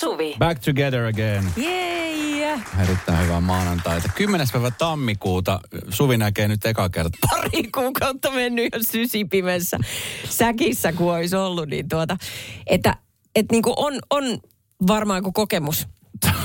Suvi. Back together again. Jee! Erittäin hyvää maanantaita. 10. päivä tammikuuta Suvi näkee nyt eka kerta. Pari kuukautta mennyt jo sysipimessä säkissä, kun olisi ollut, niin tuota, että, että niin kuin on, on varmaan kuin kokemus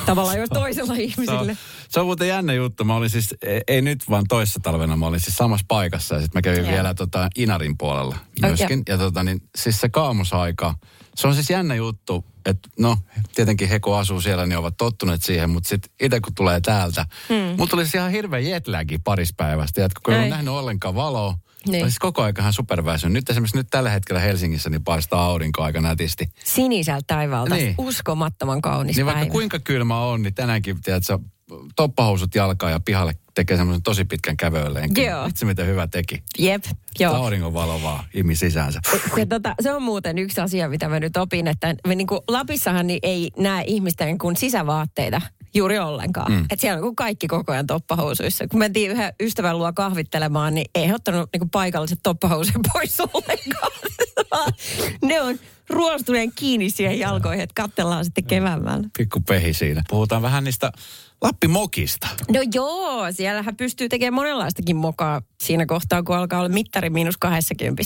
tavallaan jo toisella Se ihmisille. on, se on muuten jännä juttu. Mä olin siis, ei- ei nyt vaan toissa talvena, mä olin siis samassa paikassa ja sitten mä kävin Joo. vielä tota Inarin puolella myöskin. Ja tota niin, siis se kaamusaika, se on siis jännä juttu, että no tietenkin he kun asuu siellä, niin ovat tottuneet siihen, mutta sitten itse kun tulee täältä, hmm. mulla tuli siis ihan hirveä jetlagi parissa päivästä. Ja kun ole Ei. nähnyt ollenkaan valoa, Niin. niin. siis koko aikahan superväsyn. Nyt esimerkiksi nyt tällä hetkellä Helsingissä niin paistaa aurinko aika nätisti. Siniseltä taivaalta. Niin. Uskomattoman kaunis Niin päivä. vaikka kuinka kylmä on, niin tänäänkin, tiedätkö, toppahousut jalkaa ja pihalle tekee semmoisen tosi pitkän kävelylenkin. Joo. Itse miten hyvä teki. Jep, joo. Auringonvalo vaan imi sisäänsä. Se, tota, se on muuten yksi asia, mitä mä nyt opin, että me niinku, Lapissahan niin ei näe ihmisten kuin sisävaatteita juuri ollenkaan. Mm. Että siellä on kaikki koko ajan toppahousuissa. Kun mentiin yhden ystävän luo kahvittelemaan, niin ei ottanut niinku paikalliset toppahousuja pois ollenkaan. ne on ruostuneen kiinni siihen jalkoihin, että katsellaan sitten keväämällä. Pikku pehi siinä. Puhutaan vähän niistä Lappimokista. No joo, siellähän pystyy tekemään monenlaistakin mokaa siinä kohtaa, kun alkaa olla mittari miinus 20.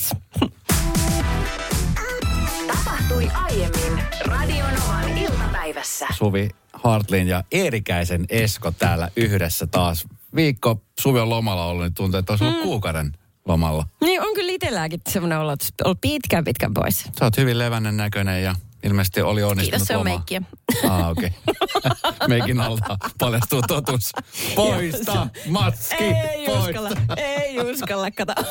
Tapahtui aiemmin Radionovan iltapäivässä. Suvi Hartlin ja Eerikäisen Esko täällä yhdessä taas. Viikko Suvi on lomalla ollut, niin tuntuu, että olisi ollut kuukauden lomalla. Niin on kyllä itselläänkin semmoinen olo, että on pitkään pitkän pois. Sä oot hyvin levännen näköinen ja ilmeisesti oli onnistunut Kiitos, se on meikkiä. Ah, okei. Okay. Meikin alta paljastuu totuus. Poista maski, Ei poista. uskalla, ei uskalla, kato.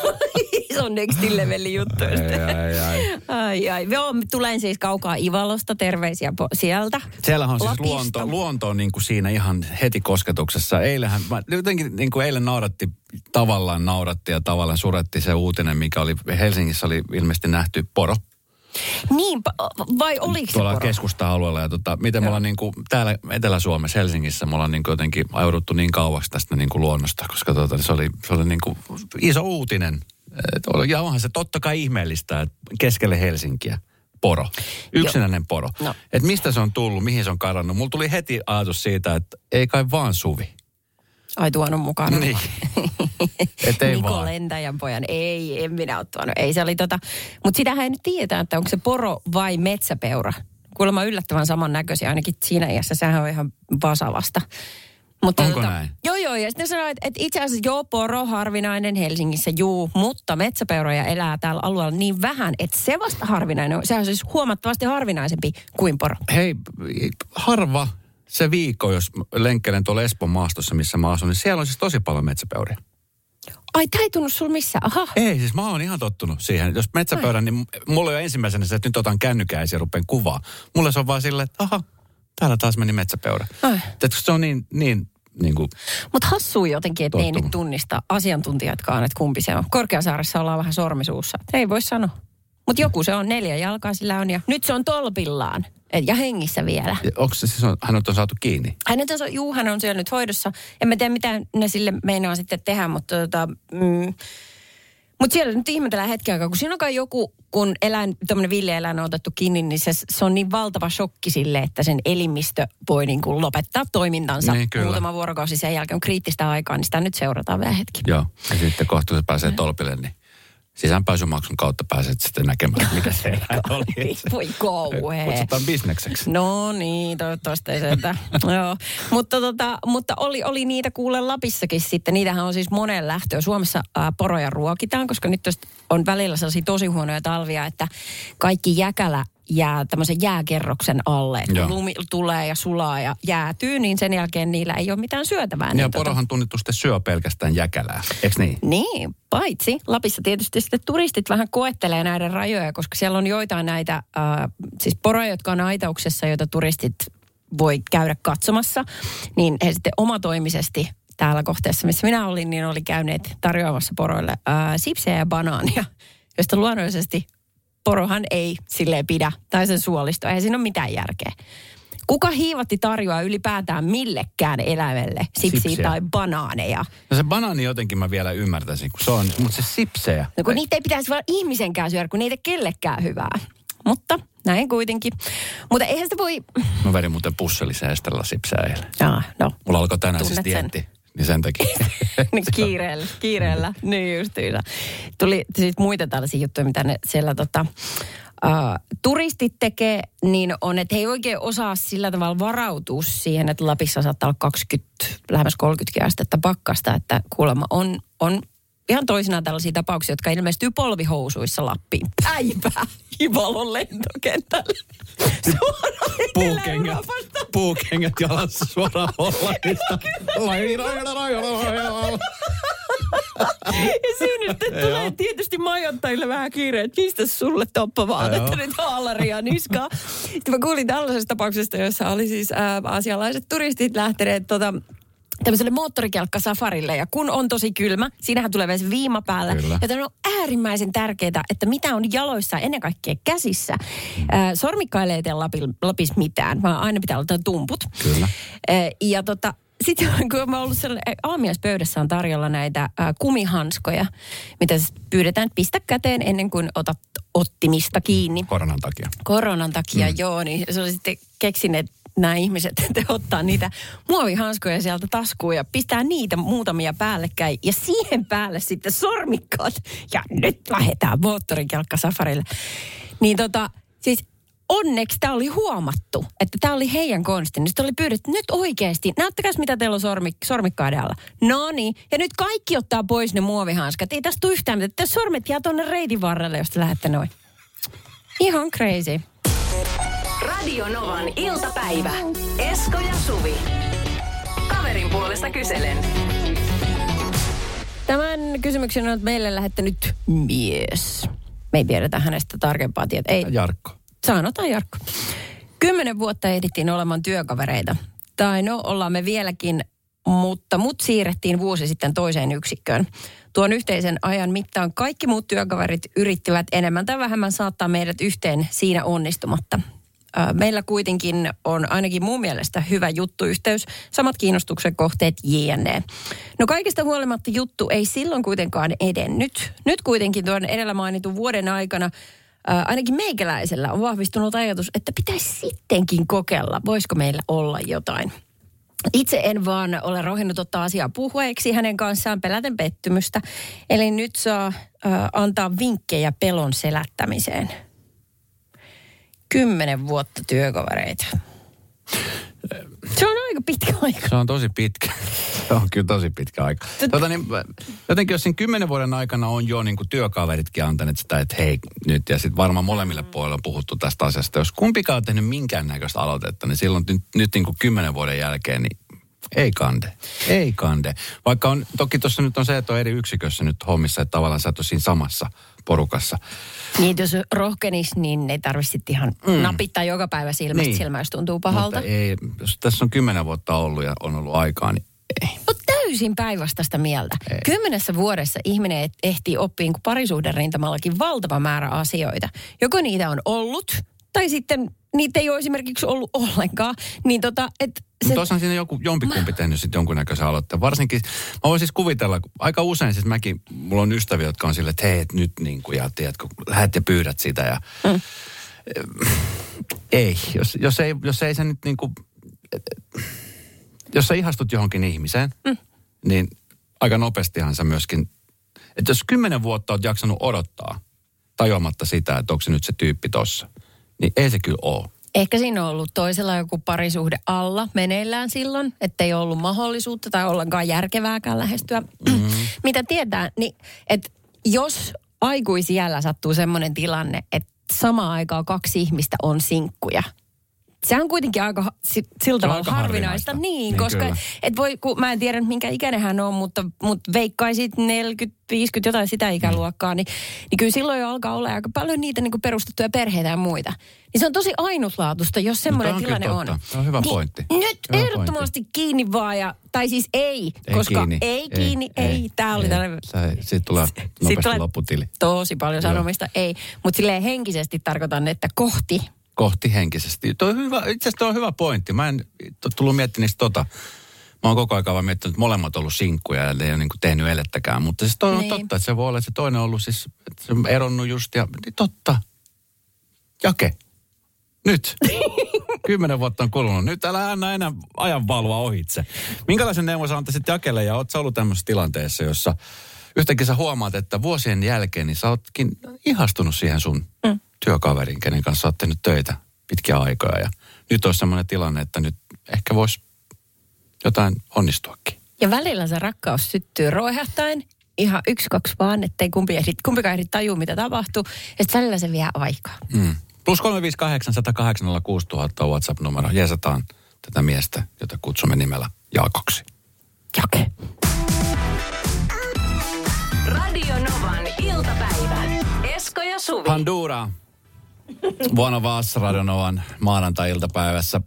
Se on next levelin juttu. Ai, ai, ai. Ai, ai. Joo, tulen siis kaukaa Ivalosta, terveisiä po- sieltä. Siellä on siis Lapista. luonto, luonto on niin kuin siinä ihan heti kosketuksessa. Eilähän, mä, jotenkin niin kuin eilen nauratti, tavallaan nauratti ja tavallaan suretti se uutinen, mikä oli Helsingissä oli ilmeisesti nähty poro. Niinpä, vai oliko se tuolla poro? keskusta-alueella. Ja tota, miten me ollaan niin kuin, täällä Etelä-Suomessa, Helsingissä, me ollaan niin kuin jotenkin ajauduttu niin kauaksi tästä niin kuin luonnosta, koska tota, se oli, se oli niin kuin iso uutinen. Ja onhan se totta kai ihmeellistä, että keskelle Helsinkiä poro, yksinäinen poro. No. Et mistä se on tullut, mihin se on kadonnut. Mulla tuli heti ajatus siitä, että ei kai vaan Suvi. Ai tuonut mukaan. Niin. Et ei Niko vaan. Lentäjän pojan. Ei, en minä ole tuonut. Ei se oli tota. Mutta sitähän ei nyt tiedetä, että onko se poro vai metsäpeura. Kuulemma yllättävän samannäköisiä, ainakin siinä iässä. Sehän on ihan vasavasta. Mutta Onko näin? Joo, joo. Ja sitten sanoit, että, että itse asiassa joo, poro harvinainen Helsingissä, juu, mutta metsäpeuroja elää täällä alueella niin vähän, että se vasta harvinainen on. Se on siis huomattavasti harvinaisempi kuin poro. Hei, harva se viikko, jos lenkkelen tuolla Espoon maastossa, missä mä asun, niin siellä on siis tosi paljon metsäpeuria. Ai, tämä ei tunnu sulla missään. Aha. Ei, siis mä oon ihan tottunut siihen. Jos metsäpöydän, niin mulla on jo ensimmäisenä se, että nyt otan kännykäisiä ja rupean kuvaa. Mulle se on vaan silleen, että aha, täällä taas meni metsäpeura. Että se on niin, niin, niin kuin, Mutta hassuu jotenkin, että ne ei nyt tunnista asiantuntijatkaan, että kumpi se on. Korkeasaaressa ollaan vähän sormisuussa. Ei voi sanoa. Mutta joku se on, neljä jalkaa sillä on ja nyt se on tolpillaan. Et, ja hengissä vielä. onko se siis, on, hän on saatu kiinni? Hänet on, juu, hän on siellä nyt hoidossa. En mä tiedä, mitä ne sille meinaa sitten tehdä, mutta tota, mm, mutta siellä nyt ihmetellään hetken aikaa, kun siinä on kai joku, kun eläin, tämmöinen villieläin on otettu kiinni, niin se, se on niin valtava shokki sille, että sen elimistö voi niin kuin lopettaa toimintansa Niin, kyllä. muutama vuorokausi sen jälkeen on kriittistä aikaa, niin sitä nyt seurataan vähän hetki. Joo. Ja sitten kohta kun se pääsee tolpille, niin sisäänpääsymaksun kautta pääset sitten näkemään, mikä se eläin oli. Voi kauhea. Kutsutaan bisnekseksi. No niin, toivottavasti ei sieltä. Joo. Mutta, tota, mutta oli, oli niitä kuule Lapissakin sitten. Niitähän on siis monen lähtöä. Suomessa ää, poroja ruokitaan, koska nyt on välillä sellaisia tosi huonoja talvia, että kaikki jäkälä jää tämmöisen jääkerroksen alle. Et Joo. Kun lumi tulee ja sulaa ja jäätyy, niin sen jälkeen niillä ei ole mitään syötävää. Ja niin tota- porohan tunnitusti syö pelkästään jäkälää, eikö niin? Niin, paitsi Lapissa tietysti sitten turistit vähän koettelee näiden rajoja, koska siellä on joitain näitä, äh, siis poroja, jotka on aitauksessa, joita turistit voi käydä katsomassa, niin he sitten omatoimisesti täällä kohteessa, missä minä olin, niin oli käyneet tarjoamassa poroille äh, sipsejä ja banaania, josta luonnollisesti porohan ei silleen pidä, tai sen suolisto, eihän siinä ole mitään järkeä. Kuka hiivatti tarjoaa ylipäätään millekään eläimelle sipsiä Sipsiä. tai banaaneja? No se banaani jotenkin mä vielä ymmärtäisin, kun se on, mutta se sipsejä. No kun niitä ei pitäisi vaan ihmisenkään syödä, kun niitä ei kellekään hyvää. mutta näin kuitenkin. Mutta eihän sitä voi... Mä vedin muuten pussellisen Estella Sipsää eilen. Jaa, no. Mulla alkoi tänään siis Tunnet sen. Niin sen takia. Niin kiireellä, kiireellä. Niin justiinsa. Tuli siis muita tällaisia juttuja, mitä ne siellä tota, uh, turistit tekee, niin on, että he ei oikein osaa sillä tavalla varautua siihen, että Lapissa saattaa olla 20, lähemmäs 30 astetta pakkasta, että kuulemma on, on ihan toisinaan tällaisia tapauksia, jotka ilmestyy polvihousuissa Lappiin päivää Ivalon lentokentälle. Suoraan Puukengät, puukengät jalassa suoraan Hollannista. Ja siinä sitten tulee tietysti majoittajille vähän kiire, että mistä sulle toppavaatet Joo. nyt haalaria niskaa. Sitten mä kuulin tällaisesta tapauksesta, jossa oli siis ää, asialaiset turistit lähteneet tota, tämmöiselle moottorikelkkasafarille. Ja kun on tosi kylmä, siinähän tulee se viima päälle. Kyllä. Joten on äärimmäisen tärkeää, että mitä on jaloissa ennen kaikkea käsissä. Ää, sormikkailee ei tee Lapil- Lapissa mitään, vaan aina pitää olla tumput. Kyllä. Ja tota, sitten kun mä ollut sellainen, aamiaispöydässä on tarjolla näitä kumihanskoja, mitä pyydetään, että pistä käteen ennen kuin otat ottimista kiinni. Koronan takia. Koronan takia, mm. joo, niin se on sitten keksineet nämä ihmiset, että ottaa niitä muovihanskoja sieltä taskuun ja pistää niitä muutamia päällekkäin ja siihen päälle sitten sormikkaat. Ja nyt lähdetään moottorikelkkasafarille. Niin tota, siis onneksi tämä oli huomattu, että tämä oli heidän konsti. Niin sitten oli pyydetty, nyt oikeasti, näyttäkäs mitä teillä on sormik, sormikkaiden alla. No niin, ja nyt kaikki ottaa pois ne muovihanskat. Ei tästä tule yhtään mitään. Tässä sormet jää tuonne reitin varrelle, jos te lähdette noin. Ihan crazy. Radio Novan iltapäivä. Esko ja Suvi. Kaverin puolesta kyselen. Tämän kysymyksen on meille lähettänyt mies. Me ei tiedetä hänestä tarkempaa tietoa. Ei, Jarkko. sanotaan Jarkko. Kymmenen vuotta ehdittiin olemaan työkavereita. Tai no, ollaan me vieläkin, mutta mut siirrettiin vuosi sitten toiseen yksikköön. Tuon yhteisen ajan mittaan kaikki muut työkaverit yrittivät enemmän tai vähemmän saattaa meidät yhteen siinä onnistumatta. Meillä kuitenkin on ainakin mun mielestä hyvä juttuyhteys, samat kiinnostuksen kohteet jne. No kaikesta huolimatta juttu ei silloin kuitenkaan edennyt. Nyt kuitenkin tuon edellä mainitun vuoden aikana ainakin meikäläisellä on vahvistunut ajatus, että pitäisi sittenkin kokeilla, voisiko meillä olla jotain. Itse en vaan ole rohjennut ottaa asiaa puheeksi hänen kanssaan peläten pettymystä. Eli nyt saa ää, antaa vinkkejä pelon selättämiseen. Kymmenen vuotta työkavereita. Se on aika pitkä aika. Se on tosi pitkä. Se on kyllä tosi pitkä aika. Tota, niin, jotenkin jos siinä kymmenen vuoden aikana on jo niin kuin työkaveritkin antaneet sitä, että hei nyt, ja sitten varmaan molemmille puolille on puhuttu tästä asiasta. Jos kumpikaan on tehnyt minkäännäköistä aloitetta, niin silloin nyt, nyt niin kuin kymmenen vuoden jälkeen, niin ei kande. Ei kande. Vaikka on, toki tuossa nyt on se, että on eri yksikössä nyt hommissa, että tavallaan sä et ole siinä samassa porukassa. Niin, jos rohkenis, niin ei tarvitse ihan mm. napittaa joka päivä silmästä niin. Silmä, jos tuntuu pahalta. Mutta ei, jos tässä on kymmenen vuotta ollut ja on ollut aikaa, niin ei. Oot täysin päinvastaista mieltä. Ei. Kymmenessä vuodessa ihminen ehtii oppiin kuin parisuhderintamallakin valtava määrä asioita. Joko niitä on ollut, tai sitten niitä ei ole esimerkiksi ollut ollenkaan. Niin tota, että se... Mutta olisihan siinä joku, jompikumpi tehnyt sitten jonkunnäköisen aloitteen. Varsinkin, mä voin siis kuvitella, aika usein siis mäkin, mulla on ystäviä, jotka on silleen, että hei, et nyt niin kuin, ja tiedätkö, lähdet ja pyydät sitä ja... Mm. Ei, jos, jos, ei, jos ei se nyt niin kuin, jos sä ihastut johonkin ihmiseen, mm. niin aika nopeastihan sä myöskin, että jos kymmenen vuotta oot jaksanut odottaa, tajuamatta sitä, että onko se nyt se tyyppi tossa, niin ei se kyllä ole. Ehkä siinä on ollut toisella joku parisuhde alla meneillään silloin, ettei ollut mahdollisuutta tai ollenkaan järkevääkään lähestyä. Mm-hmm. Mitä tietää, niin että jos aikuisiällä sattuu semmoinen tilanne, että samaan aikaan kaksi ihmistä on sinkkuja, se on kuitenkin aika ha- si- sillä tavalla aika harvinaista. harvinaista. Niin, Niin, koska kyllä. et voi, kun mä en tiedä minkä ikäinen hän on, mutta, mutta veikkaisit 40, 50, jotain sitä ikäluokkaa, niin, niin kyllä silloin jo alkaa olla aika paljon niitä niin kuin perustettuja perheitä ja muita. Niin se on tosi ainutlaatuista, jos semmoinen on kyllä tilanne on. Se on hyvä niin, pointti. Nyt Hyvä ehdottomasti kiinni vaan, ja, tai siis ei, Ei koska kiinni. ei kiinni, ei. ei. Tämä oli tällainen Sitten tulee nopeasti lopputili. tosi paljon Joo. sanomista, ei. Mutta silleen henkisesti tarkoitan, että kohti. Kohti henkisesti. Toi on hyvä, itse asiassa toi on hyvä pointti. Mä en tullut miettimään sitä tota. Mä oon koko ajan vaan miettinyt, että molemmat on ollut sinkkuja ja ei ole niin tehnyt elettäkään. Mutta siis toi on Niin. totta, että se voi olla, että se toinen on ollut siis, että se on eronnut just ja niin totta. Jake, nyt. Kymmenen vuotta on kulunut. Nyt älä anna enää ajanvalvoa ohitse. Minkälaisen neuvon sä antaisit Jakelle ja oot sä ollut tämmöisessä tilanteessa, jossa yhtäkkiä sä huomaat, että vuosien jälkeen niin sä ootkin ihastunut siihen sun mm. Työkaverin, kenen kanssa sä oot tehnyt töitä pitkiä aikoja. Ja nyt olisi semmoinen tilanne, että nyt ehkä voisi jotain onnistuakin. Ja välillä se rakkaus syttyy roihahtain, ihan yksi, kaksi vaan, ettei kumpi ehdi, kumpikaan ehdi tajua, mitä tapahtuu. Ja sitten välillä se vie aikaa. Mm. Plus 358 108 6000 WhatsApp-numero. Jeesataan tätä miestä, jota kutsumme nimellä Jaakoksi. Jake. Radio Novan iltapäivä. Esko ja Suvi. Pandura. Vuonna Vaassa Radionovan maanantai-iltapäivässä.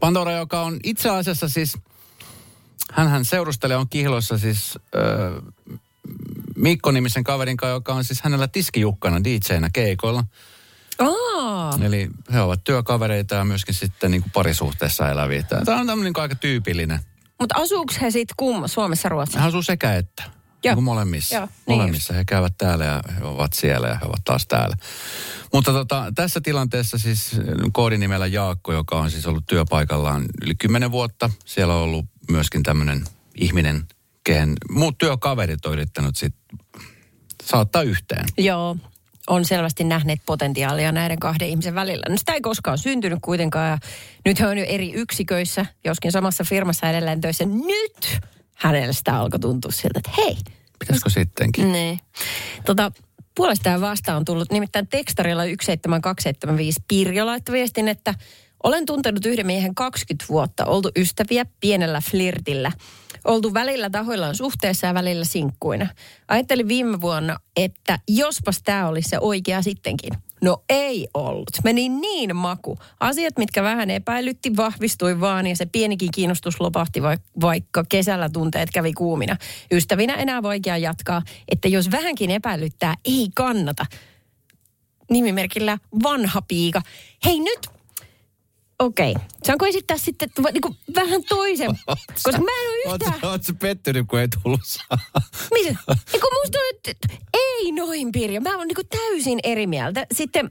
Pandora, joka on itse asiassa siis, hän seurustelee on kihloissa siis äh, Mikko-nimisen kaverin kanssa, joka on siis hänellä tiskijukkana DJ-nä keikoilla. Aa, Eli he ovat työkavereita ja myöskin sitten niin kuin parisuhteessa eläviä. Tämä on tämmöinen niin aika tyypillinen. mutta asuuko he sitten kumma Suomessa Ruotsissa? Hän asuu sekä että. Niin kuin molemmissa. Joo, niin molemmissa. He käyvät täällä ja he ovat siellä ja he ovat taas täällä. Mutta tota, tässä tilanteessa siis koodinimellä Jaakko, joka on siis ollut työpaikallaan yli kymmenen vuotta. Siellä on ollut myöskin tämmöinen ihminen, kehen muut työkaverit on yrittänyt sitten saattaa yhteen. Joo, on selvästi nähneet potentiaalia näiden kahden ihmisen välillä. No sitä ei koskaan syntynyt kuitenkaan. Ja nyt he on jo eri yksiköissä, joskin samassa firmassa edelleen töissä. Nyt hänelle sitä alkoi tuntua siltä, että hei, Pitäisikö sittenkin? Nee. Tota, puolesta ja vastaan on tullut nimittäin tekstarilla 17275 Pirjo laittoi viestin, että olen tuntenut yhden miehen 20 vuotta, oltu ystäviä pienellä flirtillä. Oltu välillä tahoillaan suhteessa ja välillä sinkkuina. Ajattelin viime vuonna, että jospas tämä olisi se oikea sittenkin. No ei ollut. Meni niin maku. Asiat, mitkä vähän epäilytti, vahvistui vaan ja se pienikin kiinnostus lopahti, vai- vaikka kesällä tunteet kävi kuumina. Ystävinä enää vaikea jatkaa, että jos vähänkin epäilyttää, ei kannata. Nimimerkillä vanha piika. Hei nyt Okei. Saanko esittää sitten va- niinku vähän toisen? Koska mä en ole yhtään... Oot sä pettynyt, kun ei tullut saa? Missä? Eikö musta on, että ei noin Pirjo. Mä oon niinku täysin eri mieltä. Sitten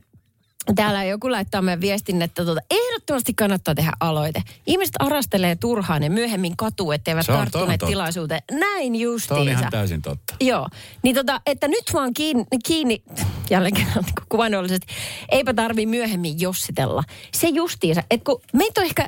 täällä joku laittaa meidän viestin, että tuota, ehdottomasti kannattaa tehdä aloite. Ihmiset arastelee turhaan ja myöhemmin katuu, etteivät Se on- on tarttuneet tilaisuuteen. Näin Tuo on justiinsa. ihan täysin totta. Joo, niin tota, että nyt vaan kiinni, kiinni jälleen kerran niin kuin kuvannollisesti, eipä tarvi myöhemmin jossitella. Se justiinsa, että kun meitä on ehkä,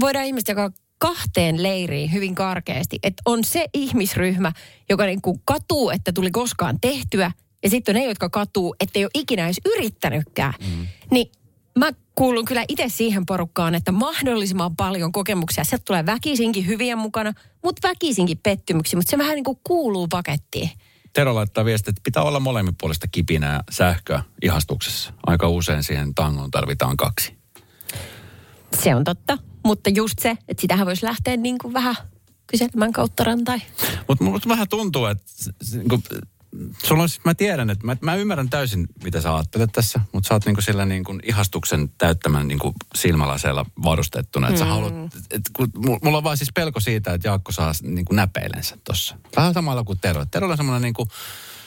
voidaan ihmiset jakaa kahteen leiriin hyvin karkeasti, että on se ihmisryhmä, joka niin kuin katuu, että tuli koskaan tehtyä, ja sitten on ne, jotka katuu, että ei ole ikinä edes yrittänytkään. Mm. Niin mä kuulun kyllä itse siihen porukkaan, että mahdollisimman paljon kokemuksia. Sieltä tulee väkisinkin hyviä mukana, mutta väkisinkin pettymyksiä, mutta se vähän niin kuin kuuluu pakettiin. Tero laittaa viestiä, että pitää olla molemmin puolesta kipinää sähköä ihastuksessa. Aika usein siihen tangoon tarvitaan kaksi. Se on totta, mutta just se, että sitähän voisi lähteä niin kuin vähän kyselemään kautta rantai. Mutta musta vähän tuntuu, että niinku, sulla on, siis- mä tiedän, että mä, mä ymmärrän täysin, mitä sä ajattelet tässä, mutta sä oot niinku sillä niinku ihastuksen täyttämän niinku silmälaseella varustettuna. Että mm. sä haluat, et, kun, mu- mulla on vaan siis pelko siitä, että Jaakko saa niinku näpeilensä tossa. Vähän samalla kuin Tero. Terolla on semmoinen niinku,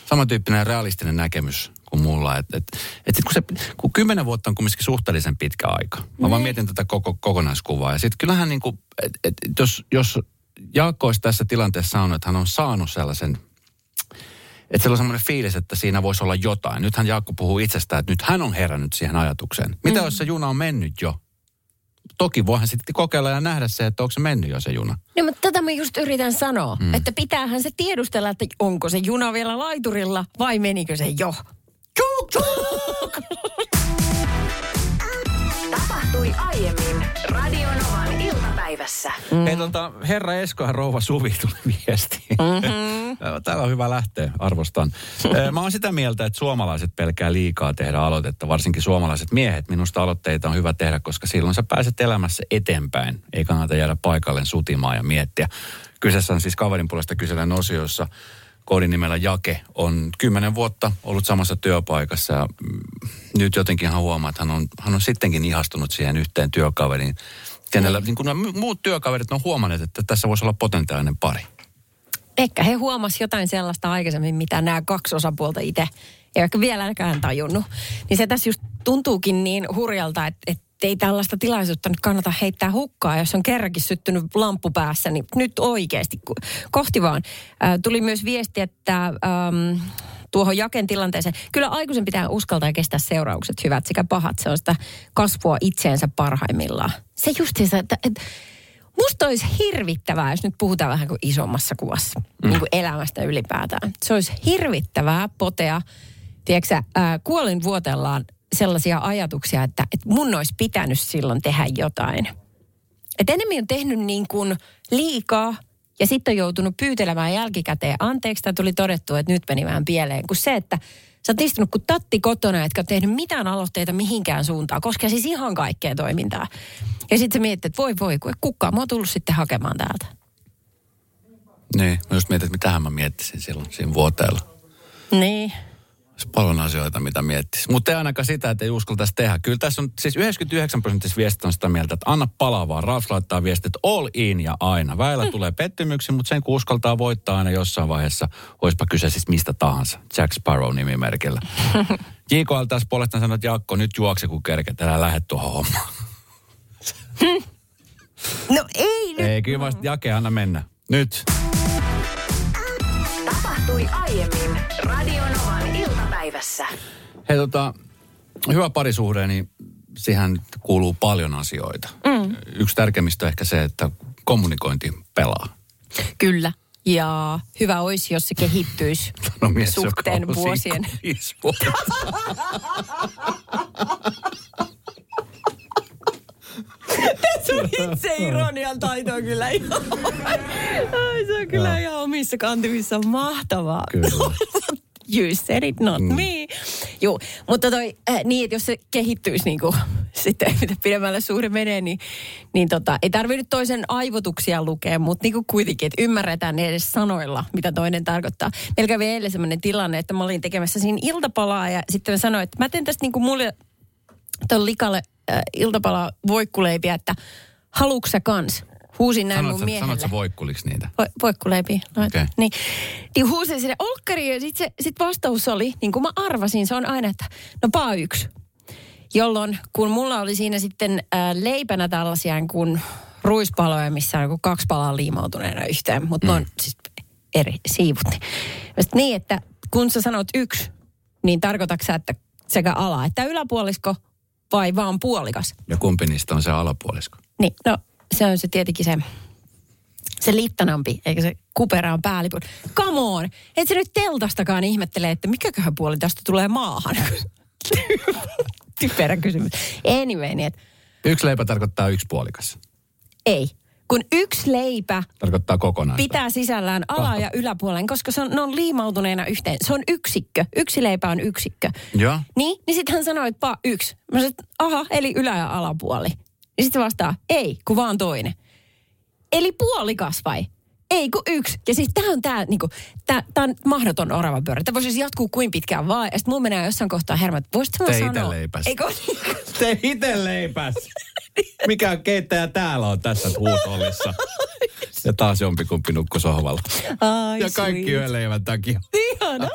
samantyyppinen realistinen näkemys kuin mulla. Että et, et sit kun, se, kun kymmenen vuotta on kumminkin suhteellisen pitkä aika. Mä vaan mietin tätä koko, kokonaiskuvaa. Ja sitten kyllähän niinku, et, et, et jos, jos Jaakko olisi tässä tilanteessa saanut, että hän on saanut sellaisen että siellä on semmoinen fiilis, että siinä voisi olla jotain. Nythän Jaakko puhuu itsestään, että nyt hän on herännyt siihen ajatukseen. Mitä mm. jos se juna on mennyt jo? Toki voihan sitten kokeilla ja nähdä se, että onko se mennyt jo se juna. No, mutta tätä mä just yritän sanoa, mm. että pitäähän se tiedustella, että onko se juna vielä laiturilla vai menikö se jo. Tjuk, tjuk! Tapahtui aiemmin Radio Novan iltapäivässä. Mm. Hei tota, herra Esko ja rouva Suvi tuli viesti. Mm-hmm. Täällä on hyvä lähteä, arvostan. Mä oon sitä mieltä, että suomalaiset pelkää liikaa tehdä aloitetta, varsinkin suomalaiset miehet. Minusta aloitteita on hyvä tehdä, koska silloin sä pääset elämässä eteenpäin. Ei kannata jäädä paikalleen sutimaan ja miettiä. Kyseessä on siis kaverin puolesta kyselen osio, jossa koodinimellä Jake on kymmenen vuotta ollut samassa työpaikassa ja nyt jotenkin hän huomaa, että hän on, hän on sittenkin ihastunut siihen yhteen työkaveriin, kenellä niin nämä muut työkaverit on huomanneet, että tässä voisi olla potentiaalinen pari. Ehkä he huomas jotain sellaista aikaisemmin, mitä nämä kaksi osapuolta itse ei ehkä vieläkään tajunnut. Niin se tässä just tuntuukin niin hurjalta, että, että ei tällaista tilaisuutta nyt kannata heittää hukkaa, jos on kerrankin syttynyt lamppu päässä, niin nyt oikeasti kohti vaan. Ää, tuli myös viesti, että äm, tuohon jaken tilanteeseen. Kyllä aikuisen pitää uskaltaa kestää seuraukset hyvät sekä pahat. Se on sitä kasvua itseensä parhaimmillaan. Se justiinsa, että, että musta olisi hirvittävää, jos nyt puhutaan vähän kuin isommassa kuvassa, mm. niin kuin elämästä ylipäätään. Se olisi hirvittävää potea, tiedätkö ää, kuolin vuotellaan sellaisia ajatuksia, että, että mun olisi pitänyt silloin tehdä jotain. Että enemmän on tehnyt niin kuin liikaa ja sitten on joutunut pyytelemään jälkikäteen anteeksi, tai tuli todettu, että nyt meni vähän pieleen, kuin se, että sä oot istunut kuin tatti kotona, etkä ole tehnyt mitään aloitteita mihinkään suuntaan, koskee siis ihan kaikkea toimintaa. Ja sitten sä mietit, että voi voi, kun kukaan mä oon tullut sitten hakemaan täältä. Niin, mä just mietin, että mitähän mä miettisin silloin siinä vuoteella. Niin. Olisi paljon asioita, mitä miettisi. Mutta ei ainakaan sitä, että ei uskaltaisi tehdä. Kyllä tässä on siis 99 prosenttia viestit on sitä mieltä, että anna palaa vaan. Ralf laittaa viestit all in ja aina. Väillä mm. tulee pettymyksiä, mutta sen kun uskaltaa voittaa aina jossain vaiheessa, olisipa kyse siis mistä tahansa. Jack Sparrow nimimerkillä. JKL tässä puolestaan sanoi, että Jakko, nyt juokse kun kerket, älä lähde tuohon hommaan. no ei nyt. Ei, kyllä vasta Jake, anna mennä. Nyt. Tapahtui aiemmin Radionovan iltapäivässä. Hei tota, hyvä parisuhde, niin siihen kuuluu paljon asioita. Mm. Yksi tärkeimmistä on ehkä se, että kommunikointi pelaa. Kyllä. Ja hyvä olisi, jos se kehittyisi No mies, suhteen on vuosien. vuotta. Sun itse ironian taito on kyllä ihan... Ai, se on kyllä ihan omissa kantimissa mahtavaa. Kyllä. You said it, not mm. me. Joo, mutta toi, äh, niin, että jos se kehittyisi niin kuin, sitten, mitä pidemmälle suhde menee, niin, niin tota, ei tarvitse nyt toisen aivotuksia lukea, mutta niin kuin kuitenkin, että ymmärretään ne edes sanoilla, mitä toinen tarkoittaa. Meillä kävi eilen sellainen tilanne, että mä olin tekemässä siinä iltapalaa ja sitten mä sanoin, että mä teen tästä niin kuin mulle tuon likalle äh, iltapalaa voikkuleipiä, että haluuks sä kans? Huusin näin mun Sanoit, sä, miehelle. sanoit sä voikkuliks niitä? Vo, voikkuleipiä. Noit. Okei. Niin, niin huusin sinne olkkariin ja sitten sit vastaus oli, niin kuin mä arvasin, se on aina, että no paa yksi. Jolloin, kun mulla oli siinä sitten äh, leipänä tällaisia kuin ruispaloja, missä on joku kaksi palaa liimautuneena yhteen, mutta mm. on siis eri siivut. Niin, Mä sit niin, että kun sä sanot yksi, niin tarkoitatko että sekä ala että yläpuolisko vai vaan puolikas? Ja kumpi niistä on se alapuolisko? Niin, no se on se tietenkin se, se littanampi, eikä se kuperaan päälipun. Come on, et sä nyt teltastakaan ihmettele, että mikäköhän puoli tästä tulee maahan. Typerä kysymys. Anyway, niin et, Yksi leipä tarkoittaa yksi puolikas. ei. Kun yksi leipä Tarkoittaa kokonaista. pitää sisällään ala- ja yläpuolen, koska se on, ne on liimautuneena yhteen. Se on yksikkö. Yksi leipä on yksikkö. Joo. Niin, niin sitten hän sanoi, että pa, yksi. Mä sanoin, aha, eli ylä- ja alapuoli. Niin sitten vastaa, ei, kun vaan toinen. Eli puolikas vai? Ei kun yksi. Ja siis tää on tää, niinku, tää, tää on mahdoton orava pyörä. Tämä voisi siis jatkuu kuin pitkään vaan. Ja sitten mun menee jossain kohtaa hermot, voisitko mä Tee sanoa? ite leipäs. Eikö? Tee itse leipäs. Mikä keittäjä täällä on tässä huutollissa? Ja taas jompikumpi nukku sohvalla. Ai, Ja kaikki yöleivän takia. Ihana.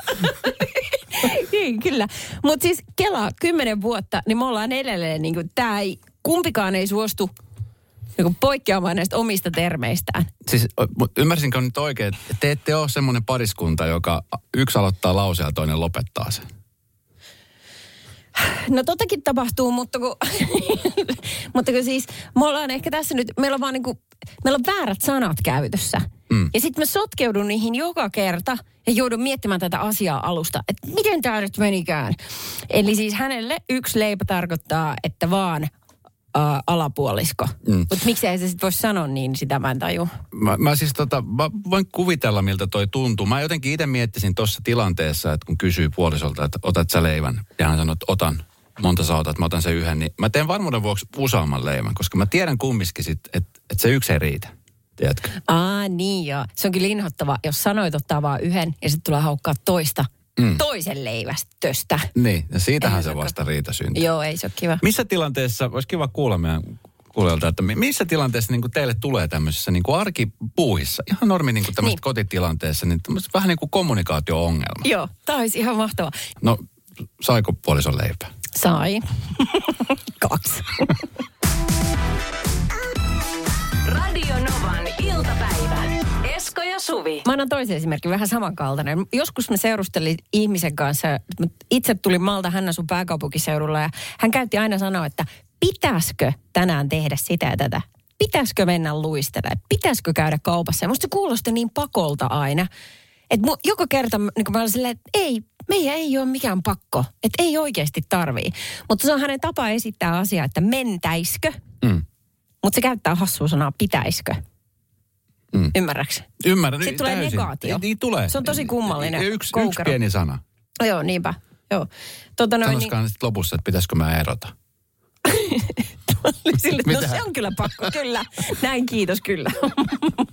niin, kyllä. Mutta siis Kela, kymmenen vuotta, niin me ollaan edelleen, niin kuin, tää ei, kumpikaan ei suostu niin poikkeamaan näistä omista termeistään. Siis ymmärsinkö nyt oikein, että te ette ole semmoinen pariskunta, joka yksi aloittaa lauseen ja toinen lopettaa sen. No totakin tapahtuu, mutta kun, mutta kun siis me ollaan ehkä tässä nyt, meillä on vaan niin kuin, meillä on väärät sanat käytössä. Mm. Ja sitten mä sotkeudun niihin joka kerta ja joudun miettimään tätä asiaa alusta, että miten tämä nyt menikään. Eli siis hänelle yksi leipä tarkoittaa, että vaan äh, alapuolisko. Mm. Mutta miksei se sitten voi sanoa niin, sitä mä en taju. Mä, mä siis tota, mä voin kuvitella, miltä toi tuntuu. Mä jotenkin itse miettisin tuossa tilanteessa, että kun kysyy puolisolta, että otat sä leivän, ja hän sanoo, että otan, monta sä otat, mä otan sen yhden, niin mä teen varmuuden vuoksi useamman leivän, koska mä tiedän kumminkin sit, että, että se yksi ei riitä. Tiedätkö? Aa, niin joo. Se onkin inhottava, jos sanoit ottaa vaan yhden ja sitten tulee haukkaa toista mm. toisen leivästöstä. Niin, ja siitähän Ei se vasta riita syntyy. Joo, ei se ole kiva. Missä tilanteessa, olisi kiva kuulla meidän kuulijoilta, että mi- missä tilanteessa niin kuin teille tulee tämmöisessä niin kuin arkipuuhissa, ihan normi niin kuin Niin. kotitilanteessa, niin vähän niin kuin kommunikaatio-ongelma. Joo, tämä olisi ihan mahtava. No, saiko puolison leipää? Sai. Kaksi. Radio Novan iltapäivä. Esko ja Suvi. Mä annan toisen esimerkin, vähän samankaltainen. Joskus mä seurustelin ihmisen kanssa, itse tuli Malta hän sun pääkaupunkiseudulla ja hän käytti aina sanoa, että pitäisikö tänään tehdä sitä ja tätä? Pitäisikö mennä luistelemaan? Pitäisikö käydä kaupassa? Ja musta se kuulosti niin pakolta aina. Että joka kerta niin mä olin silleen, että ei, meidän ei ole mikään pakko. Että ei oikeasti tarvii. Mutta se on hänen tapa esittää asiaa, että mentäiskö. Mm. Mutta se käyttää hassua sanaa pitäisikö. Mm. Ymmärrätkö? Ymmärrän. Sitten tulee täysin. negaatio. Niin tulee. Se on tosi kummallinen Yksi, yksi pieni sana. Joo, niinpä. Joo. Tota noin, niin, Sanoisikohan sitten lopussa, että pitäisikö mä erota. sille, no se on kyllä pakko, kyllä. Näin, kiitos, kyllä.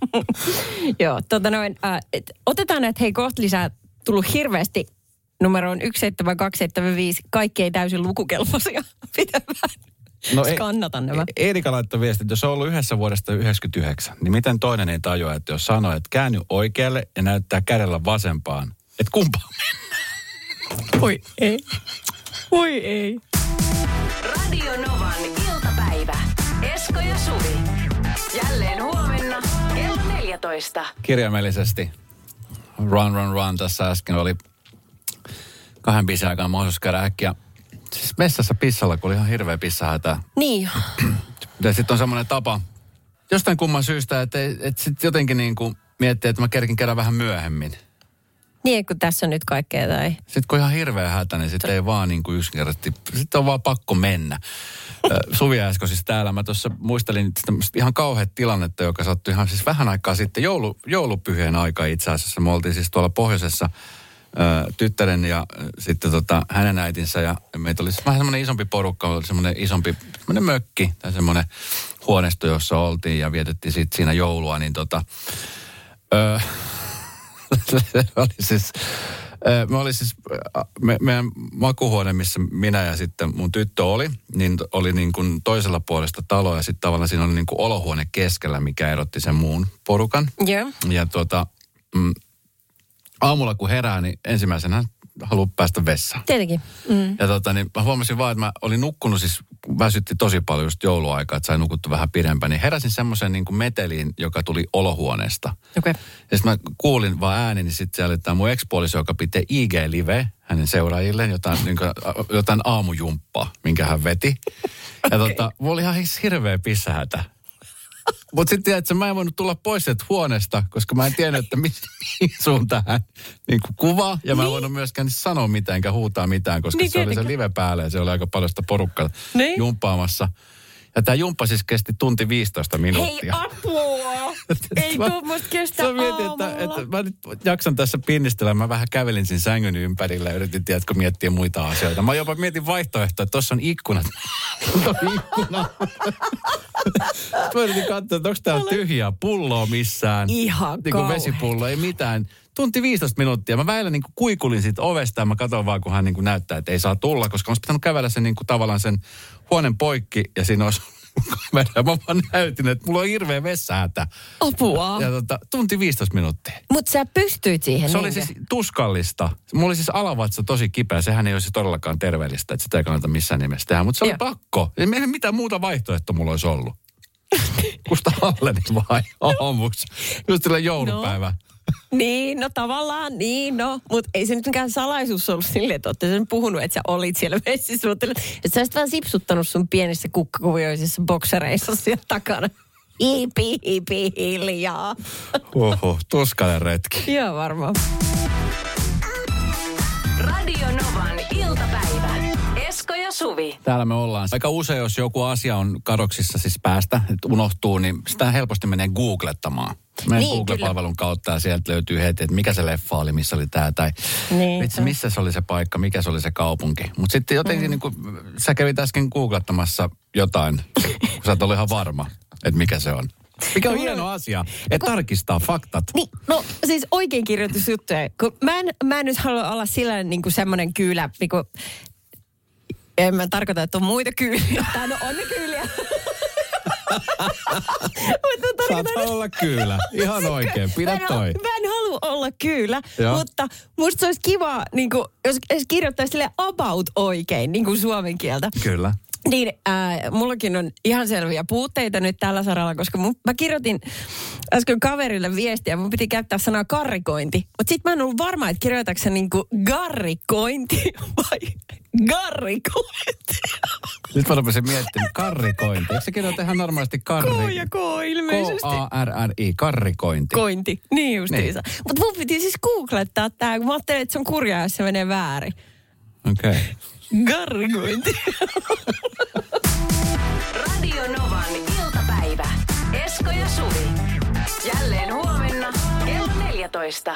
joo, tota noin, äh, et, otetaan, että hei kohta lisää tullut hirveästi numeroon 17275. Kaikki ei täysin lukukelpoisia. Pitää vähän No ei- skannata nämä. E- Erika laittoi viesti, että jos on ollut yhdessä vuodesta 99, niin miten toinen ei tajua, että jos sanoo, että käänny oikealle ja näyttää kädellä vasempaan, että kumpaan Voi ei. Voi ei. Radio Novan iltapäivä. Esko ja Suvi. Jälleen huomenna kello 14. kirjaimellisesti run, run, run tässä äsken oli kahden biisin aikana mahdollisuus käydä äkkiä siis vessassa pissalla, kun oli ihan hirveä pissahätä. Niin, Ja sitten on semmoinen tapa, jostain kumman syystä, että, että sitten jotenkin niin kuin miettii, että mä kerkin käydä vähän myöhemmin. niin kun tässä on nyt kaikkea tai... Sitten kun on ihan hirveä hätä, niin sitten ei vaan niin kuin yksinkertaisesti, sitten on vaan pakko mennä. Suvi äsken siis täällä, mä tuossa muistelin ihan kauheat tilannetta, joka sattui ihan siis vähän aikaa sitten, joulu, joulupyhien aika itse asiassa. Me oltiin siis tuolla pohjoisessa ö, tyttären ja sitten tota, hänen äitinsä ja meitä oli vähän semmoinen isompi porukka, semmoinen isompi semmoinen mökki tai semmoinen huoneisto, jossa oltiin ja vietettiin sit siinä joulua, niin tota, ö, se oli siis, me oli siis, me, meidän makuhuone, missä minä ja sitten mun tyttö oli, niin oli niin kuin toisella puolesta taloa ja sitten tavallaan siinä oli niin kuin olohuone keskellä, mikä erotti sen muun porukan. Joo. Ja tuota, mm, aamulla kun herää, niin ensimmäisenä haluaa päästä vessaan. Tietenkin. Mm. Ja tota, niin mä huomasin vaan, että mä olin nukkunut siis, väsytti tosi paljon just jouluaikaa, että sai nukuttu vähän pidempään. Niin heräsin semmoisen niin meteliin, joka tuli olohuoneesta. Okei. Ja sitten mä kuulin vaan ääni, niin sitten siellä oli tämä mun ekspuoliso, joka pitää IG-live hänen seuraajilleen jotain, niin kuin, jotain aamujumppaa, minkä hän veti. Ja tota, mulla oli ihan hirveä pissähätä. Mutta sitten että mä en voinut tulla pois sieltä huoneesta, koska mä en tiennyt, että mihin, mihin suuntaan niin kuvaa. Ja mä en voinut myöskään niin sanoa mitään enkä huutaa mitään, koska Niin, se oli se tietenkin. live päällä ja se oli aika paljon sitä porukkaa Niin. jumppaamassa. Ja tämä jumppa siis kesti tunti 15 Hei, minuuttia. apua! Ei tuommoista kestä Mä mietin, että, että mä nyt jaksan tässä pinnistellä. Mä vähän kävelin siinä sängyn ympärillä ja yritin, tiedätkö, miettiä muita asioita. Mä jopa mietin vaihtoehtoa, että tuossa on ikkunat. On ikkuna. Mä yritin katsoa, että onko täällä tyhjää pulloa missään. Ihan niin kuin vesipullo, ei mitään. Tunti 15 minuuttia. Mä väillä niin kuin kuikulin siitä ovesta ja mä katson vaan, kun hän niin kuin näyttää, että ei saa tulla, koska mä olisi pitänyt kävellä sen niin kuin tavallaan sen huoneen poikki ja siinä olisi kamera. Mä vaan näytin, että mulla on hirveä vessahätä. Apua. Ja tota, tunti 15 minuuttia. Mutta sä pystyit siihen. Se oli niinkö? siis tuskallista. Mulla oli siis alavatsa tosi kipeä. Sehän ei olisi todellakaan terveellistä, että sitä ei kannata missään nimessä tehdä. Mutta se oli Joo. pakko. Ei meillä mitään muuta vaihtoehtoa mulla olisi ollut. Kusta Halleni vai aamuksi. Just sillä joulupäivä. Niin, no tavallaan niin, no. Mutta ei se nyt mikään salaisuus ollut silleen, että olette sen puhunut, että sä olit siellä vessissä. Mutta että sä olisit vaan sipsuttanut sun pienissä kukkakuvioisissa boksereissa siellä takana. Hiipi, hiipi, hiljaa. Oho, tuskainen retki. Joo, varmaan. Radio Novan. Esko ja Suvi. Täällä me ollaan. Aika usein, jos joku asia on kadoksissa siis päästä, että unohtuu, niin sitä helposti menee googlettamaan. Menen Niin, Google-palvelun kautta ja sieltä löytyy heti, että mikä se leffa oli, missä oli tämä tai Niin. vitsi, missä se oli se paikka, mikä se oli se kaupunki. Mutta sitten jotenkin mm. niin kuin, sä kävit äsken googlettamassa jotain, kun sä et ole ihan varma, että mikä se on. Mikä on hieno asia, että tarkistaa faktat. Niin, no siis oikein kirjoitusjuttuja. Kun mä, en, mä en nyt halua olla sillä niin kuin semmoinen kyylä, niin kuin, en mä tarkoita, että on muita kyyliä. Tai no on ne kyyliä. Mutta Saat olla kyllä. Ihan oikein. Pidä mä en, toi. Mä en halua olla olla kyllä, Joo. mutta musta se olisi kiva, niin kuin, jos, jos kirjoittaisi sille about oikein, niin kuin suomen kieltä. Kyllä. Niin, äh, mullakin on ihan selviä puutteita nyt tällä saralla, koska mun, mä kirjoitin äsken kaverille viestiä, mun piti käyttää sanaa karrikointi. Mutta sit mä en ollut varma, että kirjoitatko se niinku garrikointi vai garrikointi. Nyt mä rupesin miettimään, karrikointi. Eikö se kirjoita ihan normaalisti karri? K ja K ilmeisesti. K-A-R-R-I, karrikointi. Kointi, niin justiinsa. Niin. Mutta mun piti siis googlettaa tää, kun mä ajattelin, että se on kurjaa, jos se menee väärin. Okei. Okay. Garrikointi. Radio Novan iltapäivä. Esko ja Suvi. Jälleen huomenna kello 14.